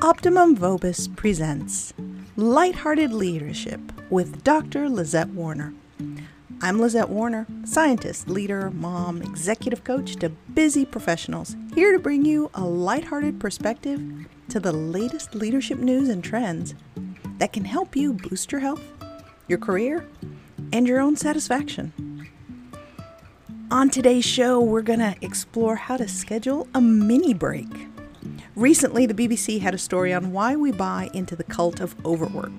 Optimum Vobis presents Lighthearted Leadership with Dr. Lizette Warner. I'm Lizette Warner, scientist, leader, mom, executive coach to busy professionals, here to bring you a lighthearted perspective to the latest leadership news and trends that can help you boost your health, your career, and your own satisfaction. On today's show, we're going to explore how to schedule a mini break. Recently, the BBC had a story on why we buy into the cult of overwork.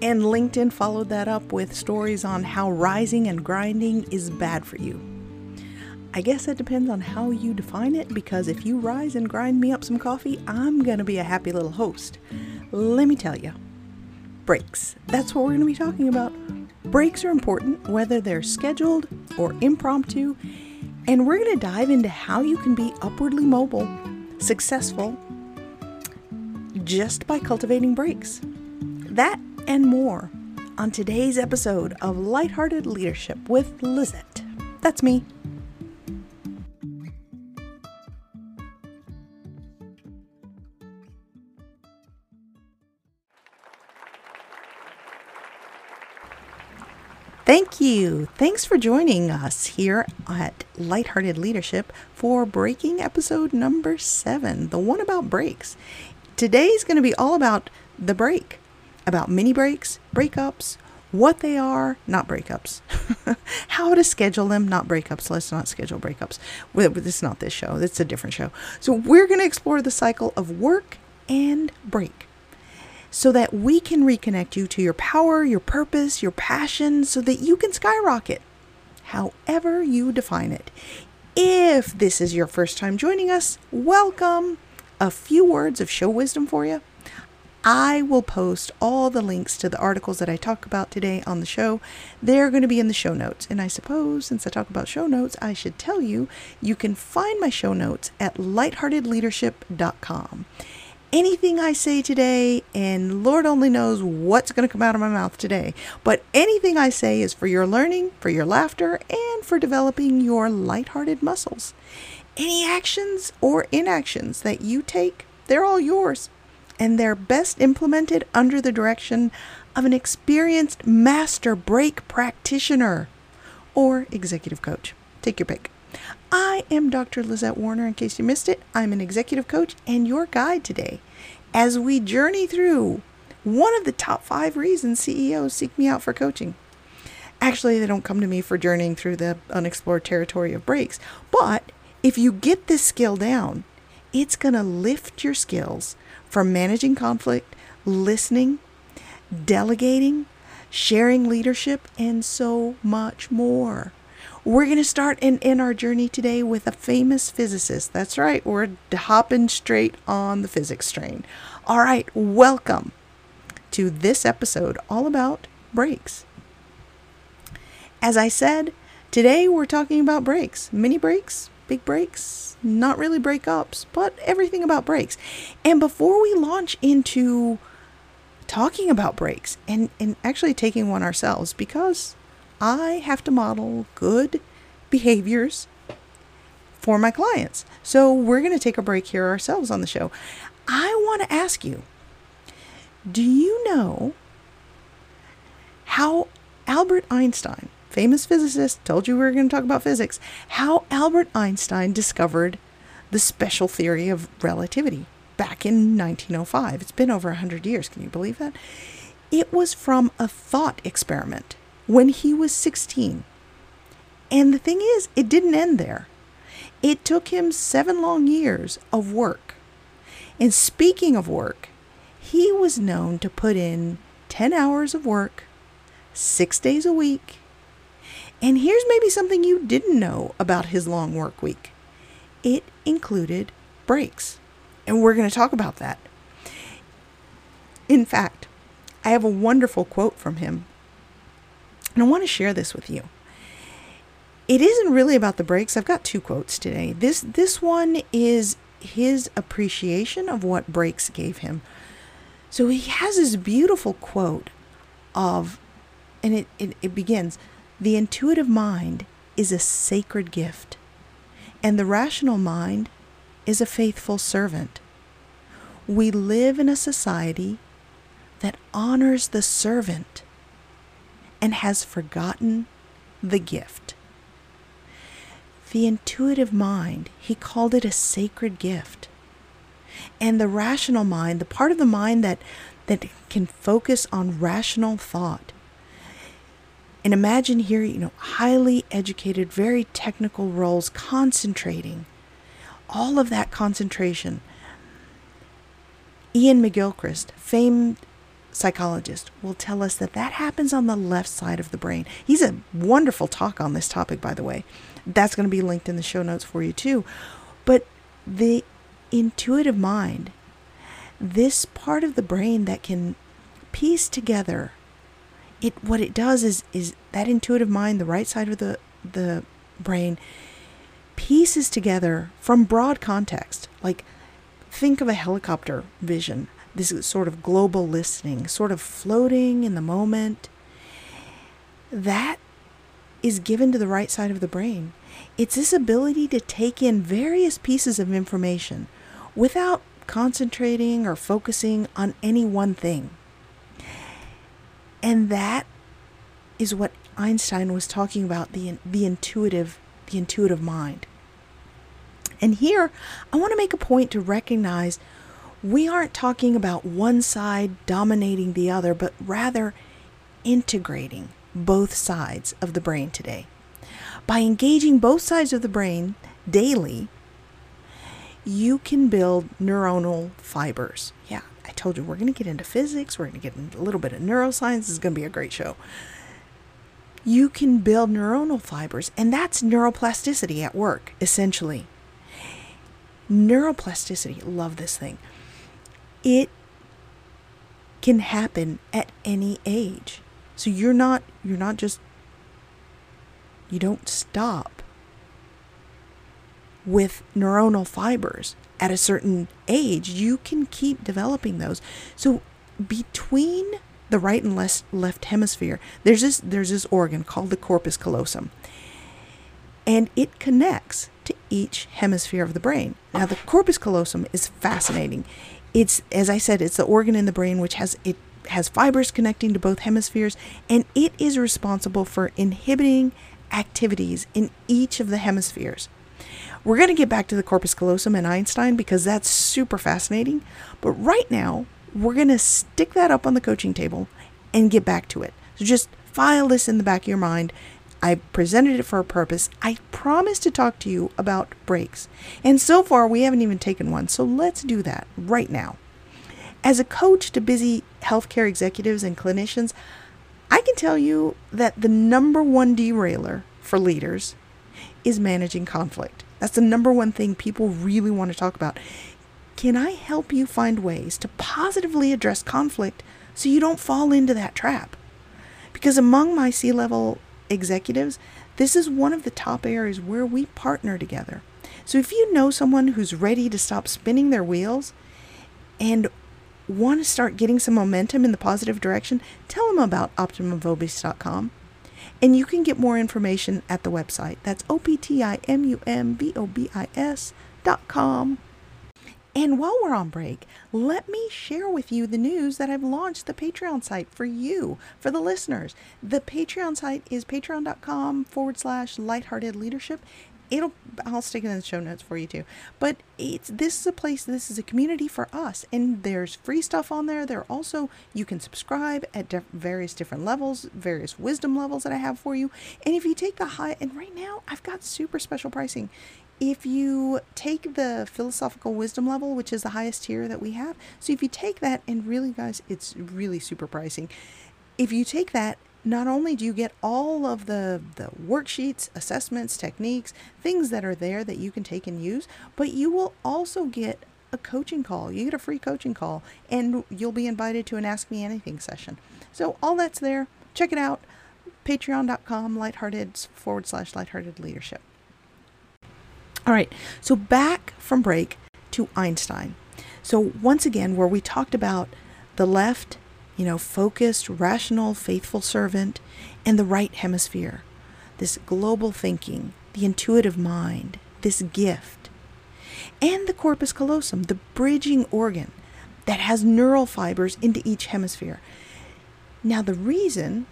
And LinkedIn followed that up with stories on how rising and grinding is bad for you. I guess it depends on how you define it because if you rise and grind me up some coffee, I'm going to be a happy little host. Let me tell you breaks. That's what we're going to be talking about. Breaks are important, whether they're scheduled or impromptu, and we're going to dive into how you can be upwardly mobile, successful, just by cultivating breaks. That and more on today's episode of Lighthearted Leadership with Lizette. That's me. Thank you. Thanks for joining us here at Lighthearted Leadership for breaking episode number seven, the one about breaks. Today's going to be all about the break, about mini breaks, breakups, what they are, not breakups, how to schedule them, not breakups. Let's not schedule breakups. This is not this show, it's a different show. So, we're going to explore the cycle of work and break so that we can reconnect you to your power, your purpose, your passion, so that you can skyrocket, however you define it. If this is your first time joining us, welcome. A few words of show wisdom for you. I will post all the links to the articles that I talk about today on the show. They're going to be in the show notes. And I suppose, since I talk about show notes, I should tell you you can find my show notes at lightheartedleadership.com anything I say today, and Lord only knows what's going to come out of my mouth today, but anything I say is for your learning, for your laughter, and for developing your lighthearted muscles. Any actions or inactions that you take, they're all yours, and they're best implemented under the direction of an experienced master break practitioner or executive coach. Take your pick. I am Dr. Lizette Warner. In case you missed it, I'm an executive coach and your guide today as we journey through one of the top five reasons CEOs seek me out for coaching. Actually, they don't come to me for journeying through the unexplored territory of breaks, but if you get this skill down, it's going to lift your skills for managing conflict, listening, delegating, sharing leadership, and so much more. We're going to start and end our journey today with a famous physicist. That's right, we're hopping straight on the physics train. All right, welcome to this episode all about breaks. As I said, today we're talking about breaks mini breaks, big breaks, not really breakups, but everything about breaks. And before we launch into talking about breaks and, and actually taking one ourselves, because I have to model good behaviors for my clients. So we're going to take a break here ourselves on the show. I want to ask you do you know how Albert Einstein, famous physicist, told you we were going to talk about physics, how Albert Einstein discovered the special theory of relativity back in 1905? It's been over 100 years. Can you believe that? It was from a thought experiment when he was 16. And the thing is, it didn't end there. It took him seven long years of work. And speaking of work, he was known to put in 10 hours of work, six days a week. And here's maybe something you didn't know about his long work week it included breaks. And we're going to talk about that. In fact, I have a wonderful quote from him and I want to share this with you. It isn't really about the breaks. I've got two quotes today. This this one is his appreciation of what breaks gave him. So he has this beautiful quote of and it, it, it begins, the intuitive mind is a sacred gift, and the rational mind is a faithful servant. We live in a society that honors the servant and has forgotten the gift. The intuitive mind, he called it a sacred gift. And the rational mind, the part of the mind that, that can focus on rational thought. And imagine here, you know, highly educated, very technical roles concentrating. All of that concentration. Iain McGilchrist, famed psychologist, will tell us that that happens on the left side of the brain. He's a wonderful talk on this topic, by the way. That's going to be linked in the show notes for you, too. But the intuitive mind, this part of the brain that can piece together it what it does is is that intuitive mind the right side of the the brain pieces together from broad context. Like think of a helicopter vision this is sort of global listening sort of floating in the moment. That is given to the right side of the brain. It's this ability to take in various pieces of information without concentrating or focusing on any one thing. And that is what Einstein was talking about the the intuitive the intuitive mind. And here I want to make a point to recognize we aren't talking about one side dominating the other, but rather integrating both sides of the brain today. By engaging both sides of the brain daily, you can build neuronal fibers. Yeah, I told you we're going to get into physics, we're going to get into a little bit of neuroscience. This is going to be a great show. You can build neuronal fibers, and that's neuroplasticity at work, essentially. Neuroplasticity, love this thing. It can happen at any age. So you're not you're not just you don't stop with neuronal fibers at a certain age, you can keep developing those. So between the right and left left hemisphere, there's this there's this organ called the corpus callosum. And it connects to each hemisphere of the brain. Now the corpus callosum is fascinating. It's as I said, it's the organ in the brain which has it has fibers connecting to both hemispheres and it is responsible for inhibiting activities in each of the hemispheres. We're going to get back to the corpus callosum and Einstein because that's super fascinating. But right now, we're going to stick that up on the coaching table and get back to it. So just file this in the back of your mind. I presented it for a purpose. I promised to talk to you about breaks. And so far, we haven't even taken one. So let's do that right now. As a coach to busy healthcare executives and clinicians, I can tell you that the number one derailer for leaders is managing conflict. That's the number one thing people really want to talk about. Can I help you find ways to positively address conflict so you don't fall into that trap? Because among my C level executives, this is one of the top areas where we partner together. So if you know someone who's ready to stop spinning their wheels and want to start getting some momentum in the positive direction, tell them about optimumvobis.com. And you can get more information at the website. That's O-P-T-I-M-U-M-V-O-B-I-S dot com. And while we're on break, let me share with you the news that I've launched the Patreon site for you, for the listeners. The Patreon site is patreon.com forward slash lighthearted leadership it'll I'll stick it in the show notes for you too. But it's this is a place this is a community for us and there's free stuff on there. There also you can subscribe at various different levels, various wisdom levels that I have for you. And if you take the high and right now I've got super special pricing. If you take the philosophical wisdom level, which is the highest tier that we have, so if you take that and really guys, it's really super pricing. If you take that not only do you get all of the, the worksheets, assessments, techniques, things that are there that you can take and use, but you will also get a coaching call. You get a free coaching call, and you'll be invited to an Ask Me Anything session. So, all that's there. Check it out. Patreon.com, lighthearted forward slash lighthearted leadership. All right, so back from break to Einstein. So, once again, where we talked about the left you know, focused, rational, faithful servant, and the right hemisphere. This global thinking, the intuitive mind, this gift. And the corpus callosum, the bridging organ that has neural fibers into each hemisphere. Now, the reason,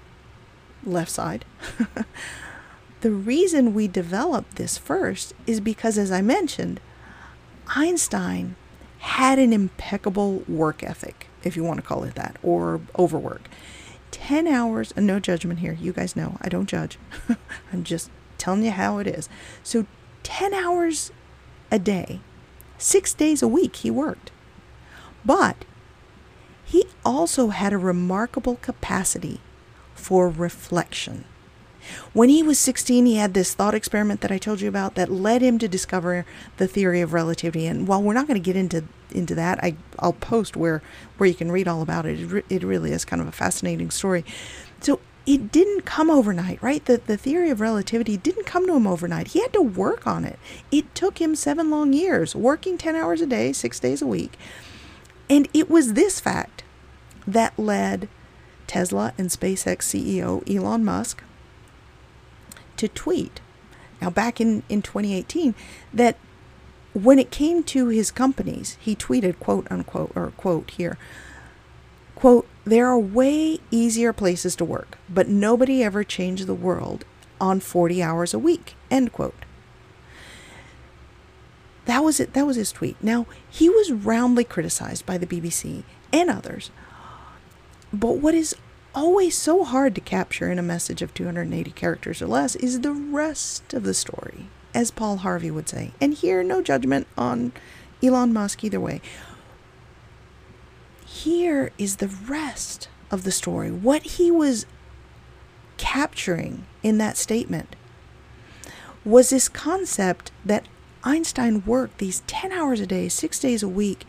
left side, the reason we developed this first is because, as I mentioned, Einstein had an impeccable work ethic, if you want to call it that, or overwork. 10 hours, and no judgment here. You guys know I don't judge. I'm just telling you how it is. So, 10 hours a day, six days a week, he worked. But he also had a remarkable capacity for reflection. When he was 16, he had this thought experiment that I told you about that led him to discover the theory of relativity. And while we're not going to get into into that, I I'll post where where you can read all about it. It, re- it really is kind of a fascinating story. So it didn't come overnight, right? The the theory of relativity didn't come to him overnight. He had to work on it. It took him seven long years, working 10 hours a day, 6 days a week. And it was this fact that led Tesla and SpaceX CEO Elon Musk to tweet, now back in, in 2018, that when it came to his companies, he tweeted, quote unquote, or quote here, quote, there are way easier places to work, but nobody ever changed the world on 40 hours a week, end quote. That was it. That was his tweet. Now, he was roundly criticized by the BBC and others. But what is always so hard to capture in a message of 280 characters or less is the rest of the story, as Paul Harvey would say. And here, no judgment on Elon Musk either way. Here is the rest of the story. What he was capturing in that statement was this concept that Einstein worked these 10 hours a day, six days a week,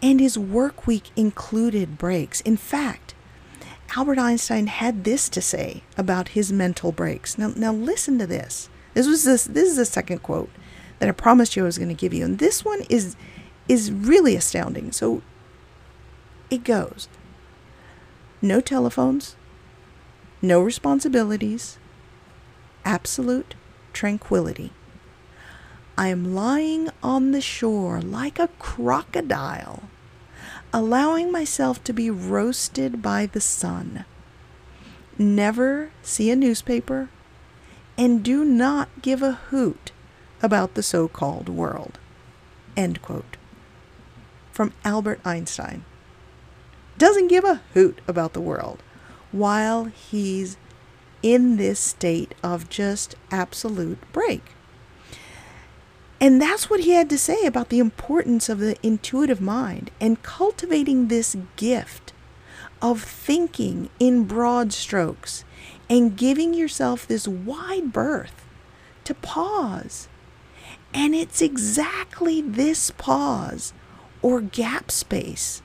and his work week included breaks. In fact, Albert Einstein had this to say about his mental breaks. Now, now listen to this. This was this. This is the second quote that I promised you I was going to give you, and this one is is really astounding. So it goes: no telephones, no responsibilities, absolute tranquility. I am lying on the shore like a crocodile, allowing myself to be roasted by the sun. Never see a newspaper, and do not give a hoot about the so called world. End quote. From Albert Einstein. Doesn't give a hoot about the world while he's in this state of just absolute break. And that's what he had to say about the importance of the intuitive mind and cultivating this gift of thinking in broad strokes and giving yourself this wide berth to pause. And it's exactly this pause or gap space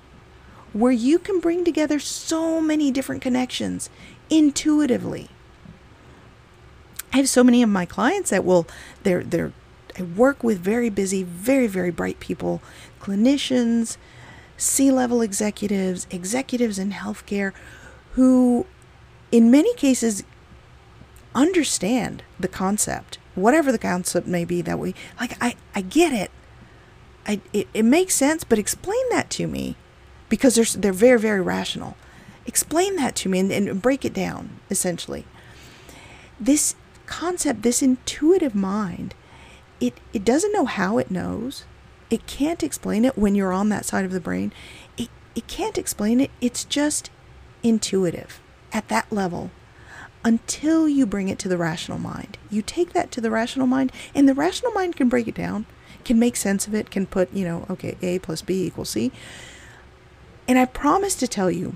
where you can bring together so many different connections intuitively. I have so many of my clients that will they're they're I work with very busy, very, very bright people, clinicians, C level executives, executives in healthcare who, in many cases, understand the concept, whatever the concept may be that we like. I, I get it. I, it, it makes sense, but explain that to me because they're, they're very, very rational. Explain that to me and, and break it down, essentially. This concept, this intuitive mind, it, it doesn't know how it knows. It can't explain it when you're on that side of the brain. It, it can't explain it. It's just intuitive at that level until you bring it to the rational mind. You take that to the rational mind, and the rational mind can break it down, can make sense of it, can put, you know, okay, A plus B equals C. And I promise to tell you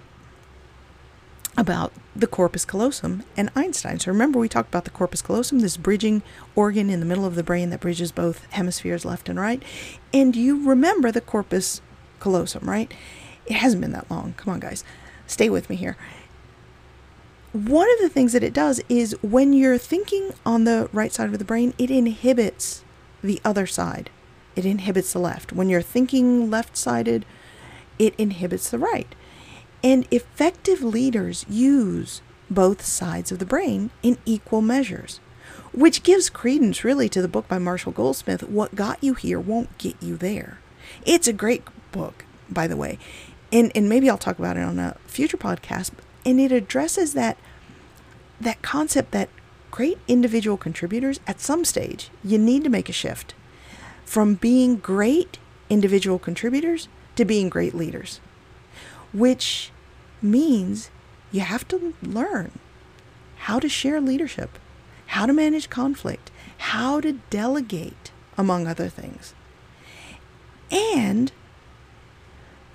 about the corpus callosum and Einstein. So remember, we talked about the corpus callosum, this bridging organ in the middle of the brain that bridges both hemispheres left and right. And you remember the corpus callosum, right? It hasn't been that long. Come on, guys. Stay with me here. One of the things that it does is when you're thinking on the right side of the brain, it inhibits the other side. It inhibits the left. When you're thinking left sided, it inhibits the right. And effective leaders use both sides of the brain in equal measures, which gives credence really to the book by Marshall Goldsmith, What Got You Here Won't Get You There. It's a great book. by the way. And, and maybe I'll talk about it on a future podcast. And it addresses that that concept that great individual contributors at some stage you need to make a shift from being great individual contributors to being great leaders, which means you have to learn how to share leadership, how to manage conflict, how to delegate, among other things, and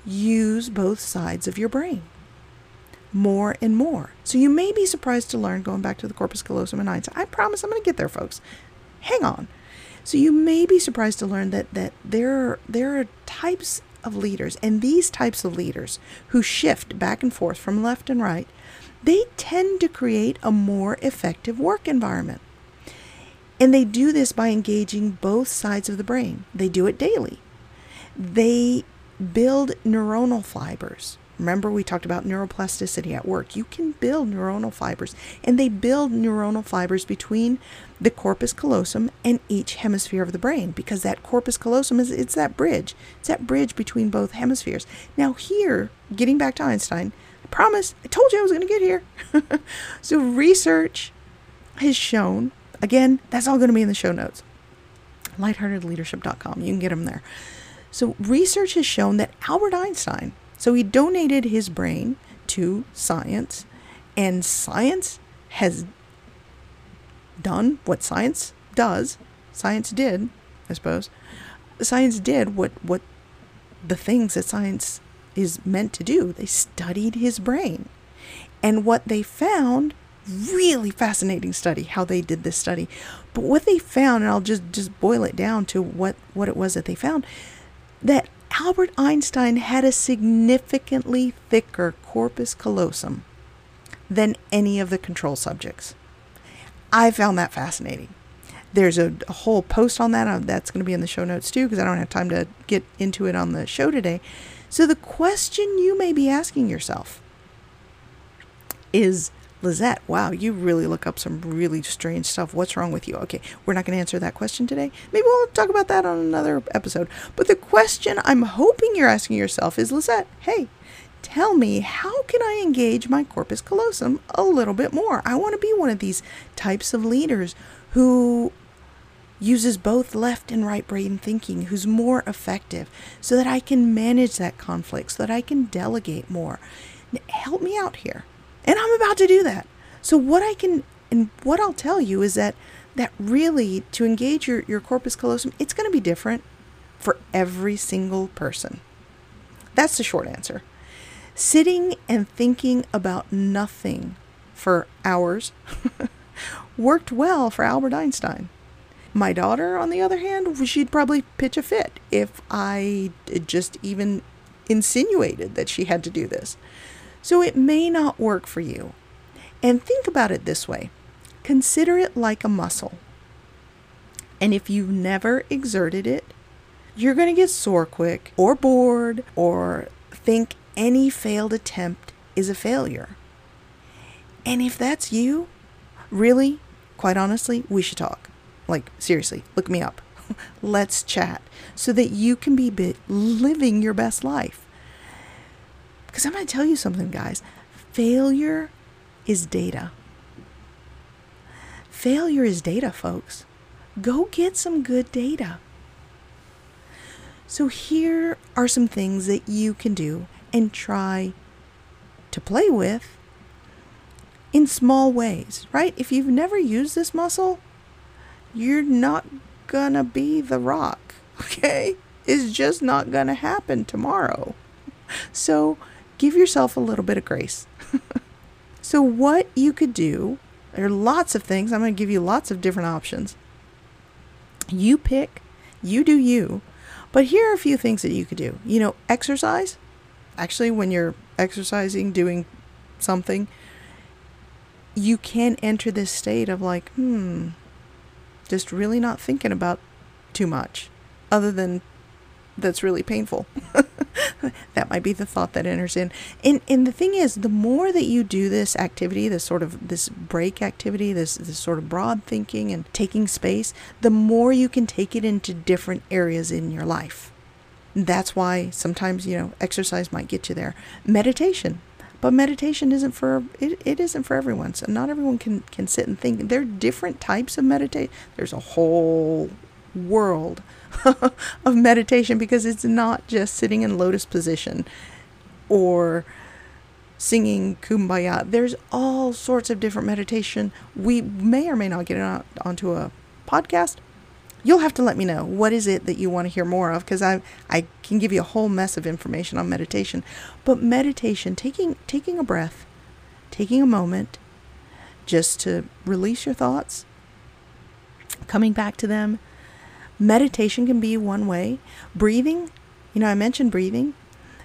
use both sides of your brain more and more. So you may be surprised to learn, going back to the corpus callosum and Einstein. I promise I'm going to get there, folks. Hang on. So you may be surprised to learn that that there there are types of leaders, and these types of leaders who shift back and forth from left and right, they tend to create a more effective work environment. And they do this by engaging both sides of the brain. They do it daily. They build neuronal fibers Remember, we talked about neuroplasticity at work. You can build neuronal fibers, and they build neuronal fibers between the corpus callosum and each hemisphere of the brain because that corpus callosum is it's that bridge. It's that bridge between both hemispheres. Now, here, getting back to Einstein, I promise, I told you I was going to get here. so, research has shown, again, that's all going to be in the show notes lightheartedleadership.com. You can get them there. So, research has shown that Albert Einstein so he donated his brain to science, and science has done what science does. Science did, I suppose. Science did what, what the things that science is meant to do. They studied his brain. And what they found, really fascinating study, how they did this study. But what they found, and I'll just, just boil it down to what, what it was that they found, that Albert Einstein had a significantly thicker corpus callosum than any of the control subjects. I found that fascinating. There's a, a whole post on that. Uh, that's going to be in the show notes too, because I don't have time to get into it on the show today. So, the question you may be asking yourself is Lizette, wow, you really look up some really strange stuff. What's wrong with you? Okay, we're not going to answer that question today. Maybe we'll talk about that on another episode. But the question I'm hoping you're asking yourself is Lizette, hey, tell me how can I engage my corpus callosum a little bit more? I want to be one of these types of leaders who uses both left and right brain thinking, who's more effective, so that I can manage that conflict, so that I can delegate more. Help me out here. And I'm about to do that. So what I can and what I'll tell you is that that really to engage your, your corpus callosum, it's going to be different for every single person. That's the short answer. Sitting and thinking about nothing for hours worked well for Albert Einstein. My daughter, on the other hand, she'd probably pitch a fit if I just even insinuated that she had to do this. So it may not work for you. And think about it this way consider it like a muscle. And if you've never exerted it, you're going to get sore quick or bored or think any failed attempt is a failure. And if that's you, really, quite honestly, we should talk. Like, seriously, look me up. Let's chat so that you can be living your best life. Because I'm going to tell you something, guys. Failure is data. Failure is data, folks. Go get some good data. So, here are some things that you can do and try to play with in small ways, right? If you've never used this muscle, you're not gonna be the rock, okay? It's just not gonna happen tomorrow. So, give yourself a little bit of grace. so, what you could do, there are lots of things. I'm going to give you lots of different options. You pick, you do you. But here are a few things that you could do. You know, exercise. Actually, when you're exercising, doing something, you can enter this state of like, hmm, just really not thinking about too much other than that's really painful. that might be the thought that enters in. And and the thing is, the more that you do this activity, this sort of this break activity, this this sort of broad thinking and taking space, the more you can take it into different areas in your life. That's why sometimes, you know, exercise might get you there. Meditation. But meditation isn't for it, it isn't for everyone. So not everyone can can sit and think. There are different types of meditate. There's a whole world of meditation because it's not just sitting in lotus position or singing kumbaya. There's all sorts of different meditation. We may or may not get it on, onto a podcast. You'll have to let me know what is it that you want to hear more of because I I can give you a whole mess of information on meditation. But meditation, taking taking a breath, taking a moment just to release your thoughts, coming back to them. Meditation can be one way. Breathing, you know, I mentioned breathing.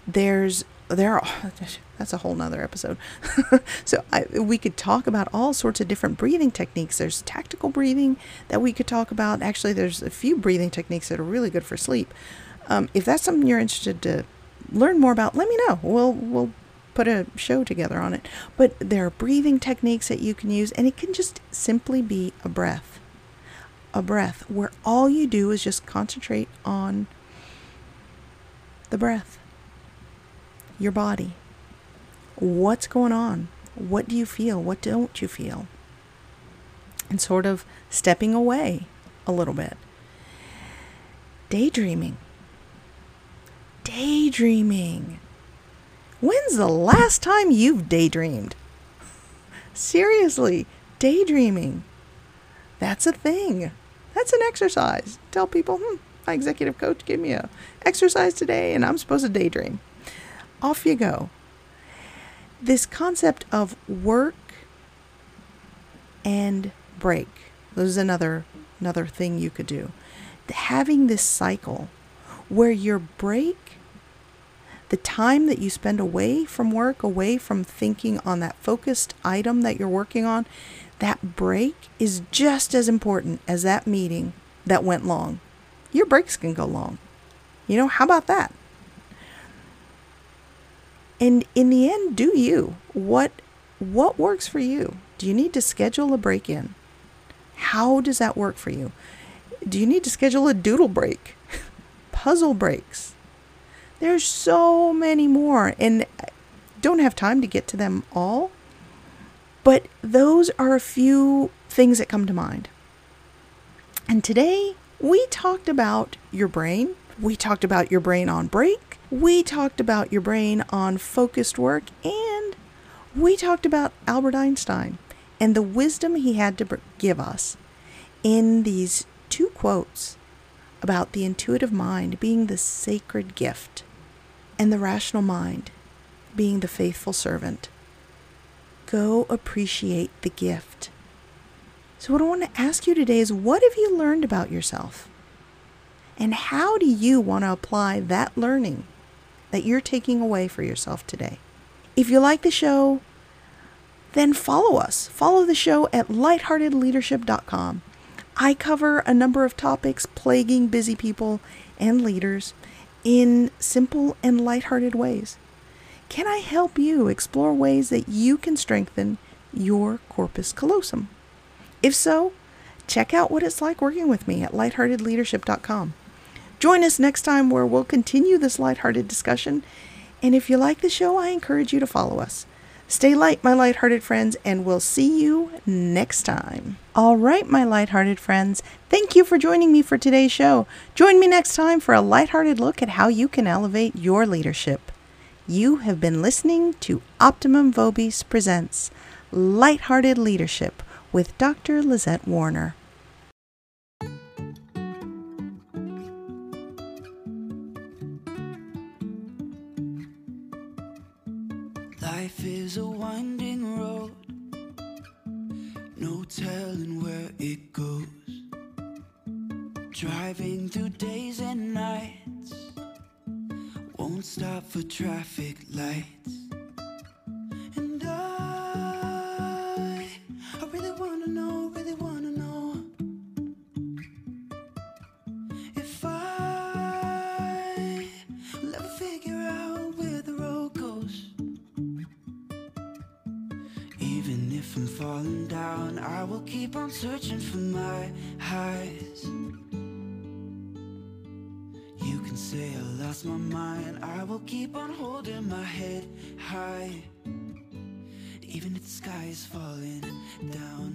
There's there are that's a whole nother episode. So I, we could talk about all sorts of different breathing techniques. There's tactical breathing that we could talk about. Actually there's a few breathing techniques that are really good for sleep. Um, if that's something you're interested to learn more about let me know. We'll we'll put a show together on it. But there are breathing techniques that you can use and it can just simply be a breath a breath where all you do is just concentrate on the breath your body. What's going on? What do you feel? What don't you feel? And sort of stepping away a little bit. Daydreaming. Daydreaming. When's the last time you've daydreamed? Seriously, daydreaming. That's a thing. That's an exercise. Tell people, hmm, my executive coach gave me a exercise today and I'm supposed to daydream off you go. This concept of work and break. This is another another thing you could do. Having this cycle where your break, the time that you spend away from work, away from thinking on that focused item that you're working on, that break is just as important as that meeting that went long. Your breaks can go long. You know, how about that? And in the end, do you? What what works for you? Do you need to schedule a break in? How does that work for you? Do you need to schedule a doodle break? Puzzle breaks. There's so many more and I don't have time to get to them all. But those are a few things that come to mind. And today we talked about your brain. We talked about your brain on break. We talked about your brain on focused work, and we talked about Albert Einstein and the wisdom he had to give us in these two quotes about the intuitive mind being the sacred gift and the rational mind being the faithful servant. Go appreciate the gift. So, what I want to ask you today is what have you learned about yourself? And how do you want to apply that learning that you're taking away for yourself today. If you like the show, then follow us. Follow the show at lightheartedleadership.com. I cover a number of topics plaguing busy people and leaders in simple and lighthearted ways. Can I help you explore ways that you can strengthen your corpus callosum? If so, check out what it's like working with me at lightheartedleadership.com. Join us next time where we'll continue this lighthearted discussion. And if you like the show, I encourage you to follow us. Stay light, my lighthearted friends, and we'll see you next time. All right, my lighthearted friends, thank you for joining me for today's show. Join me next time for a lighthearted look at how you can elevate your leadership. You have been listening to Optimum Vobis Presents Lighthearted Leadership with Dr. Lizette Warner. Life is a winding road, no telling where it goes. Driving through days and nights, won't stop for traffic lights. And I, I really wanna know, really wanna know if I will ever figure out where the road goes. Even if I'm falling down, I will keep on searching for my highs. You can say lost my mind, I will keep on holding my head high. Even if the sky is falling down.